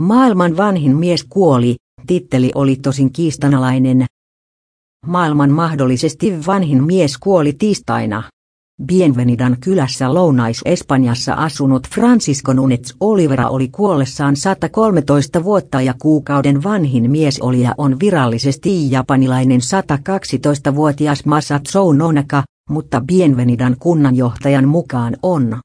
Maailman vanhin mies kuoli, titteli oli tosin kiistanalainen. Maailman mahdollisesti vanhin mies kuoli tiistaina. Bienvenidan kylässä Lounais-Espanjassa asunut Francisco Nunez Olivera oli kuollessaan 113 vuotta ja kuukauden vanhin mies oli ja on virallisesti japanilainen 112-vuotias Masatsou Nonaka, mutta Bienvenidan kunnanjohtajan mukaan on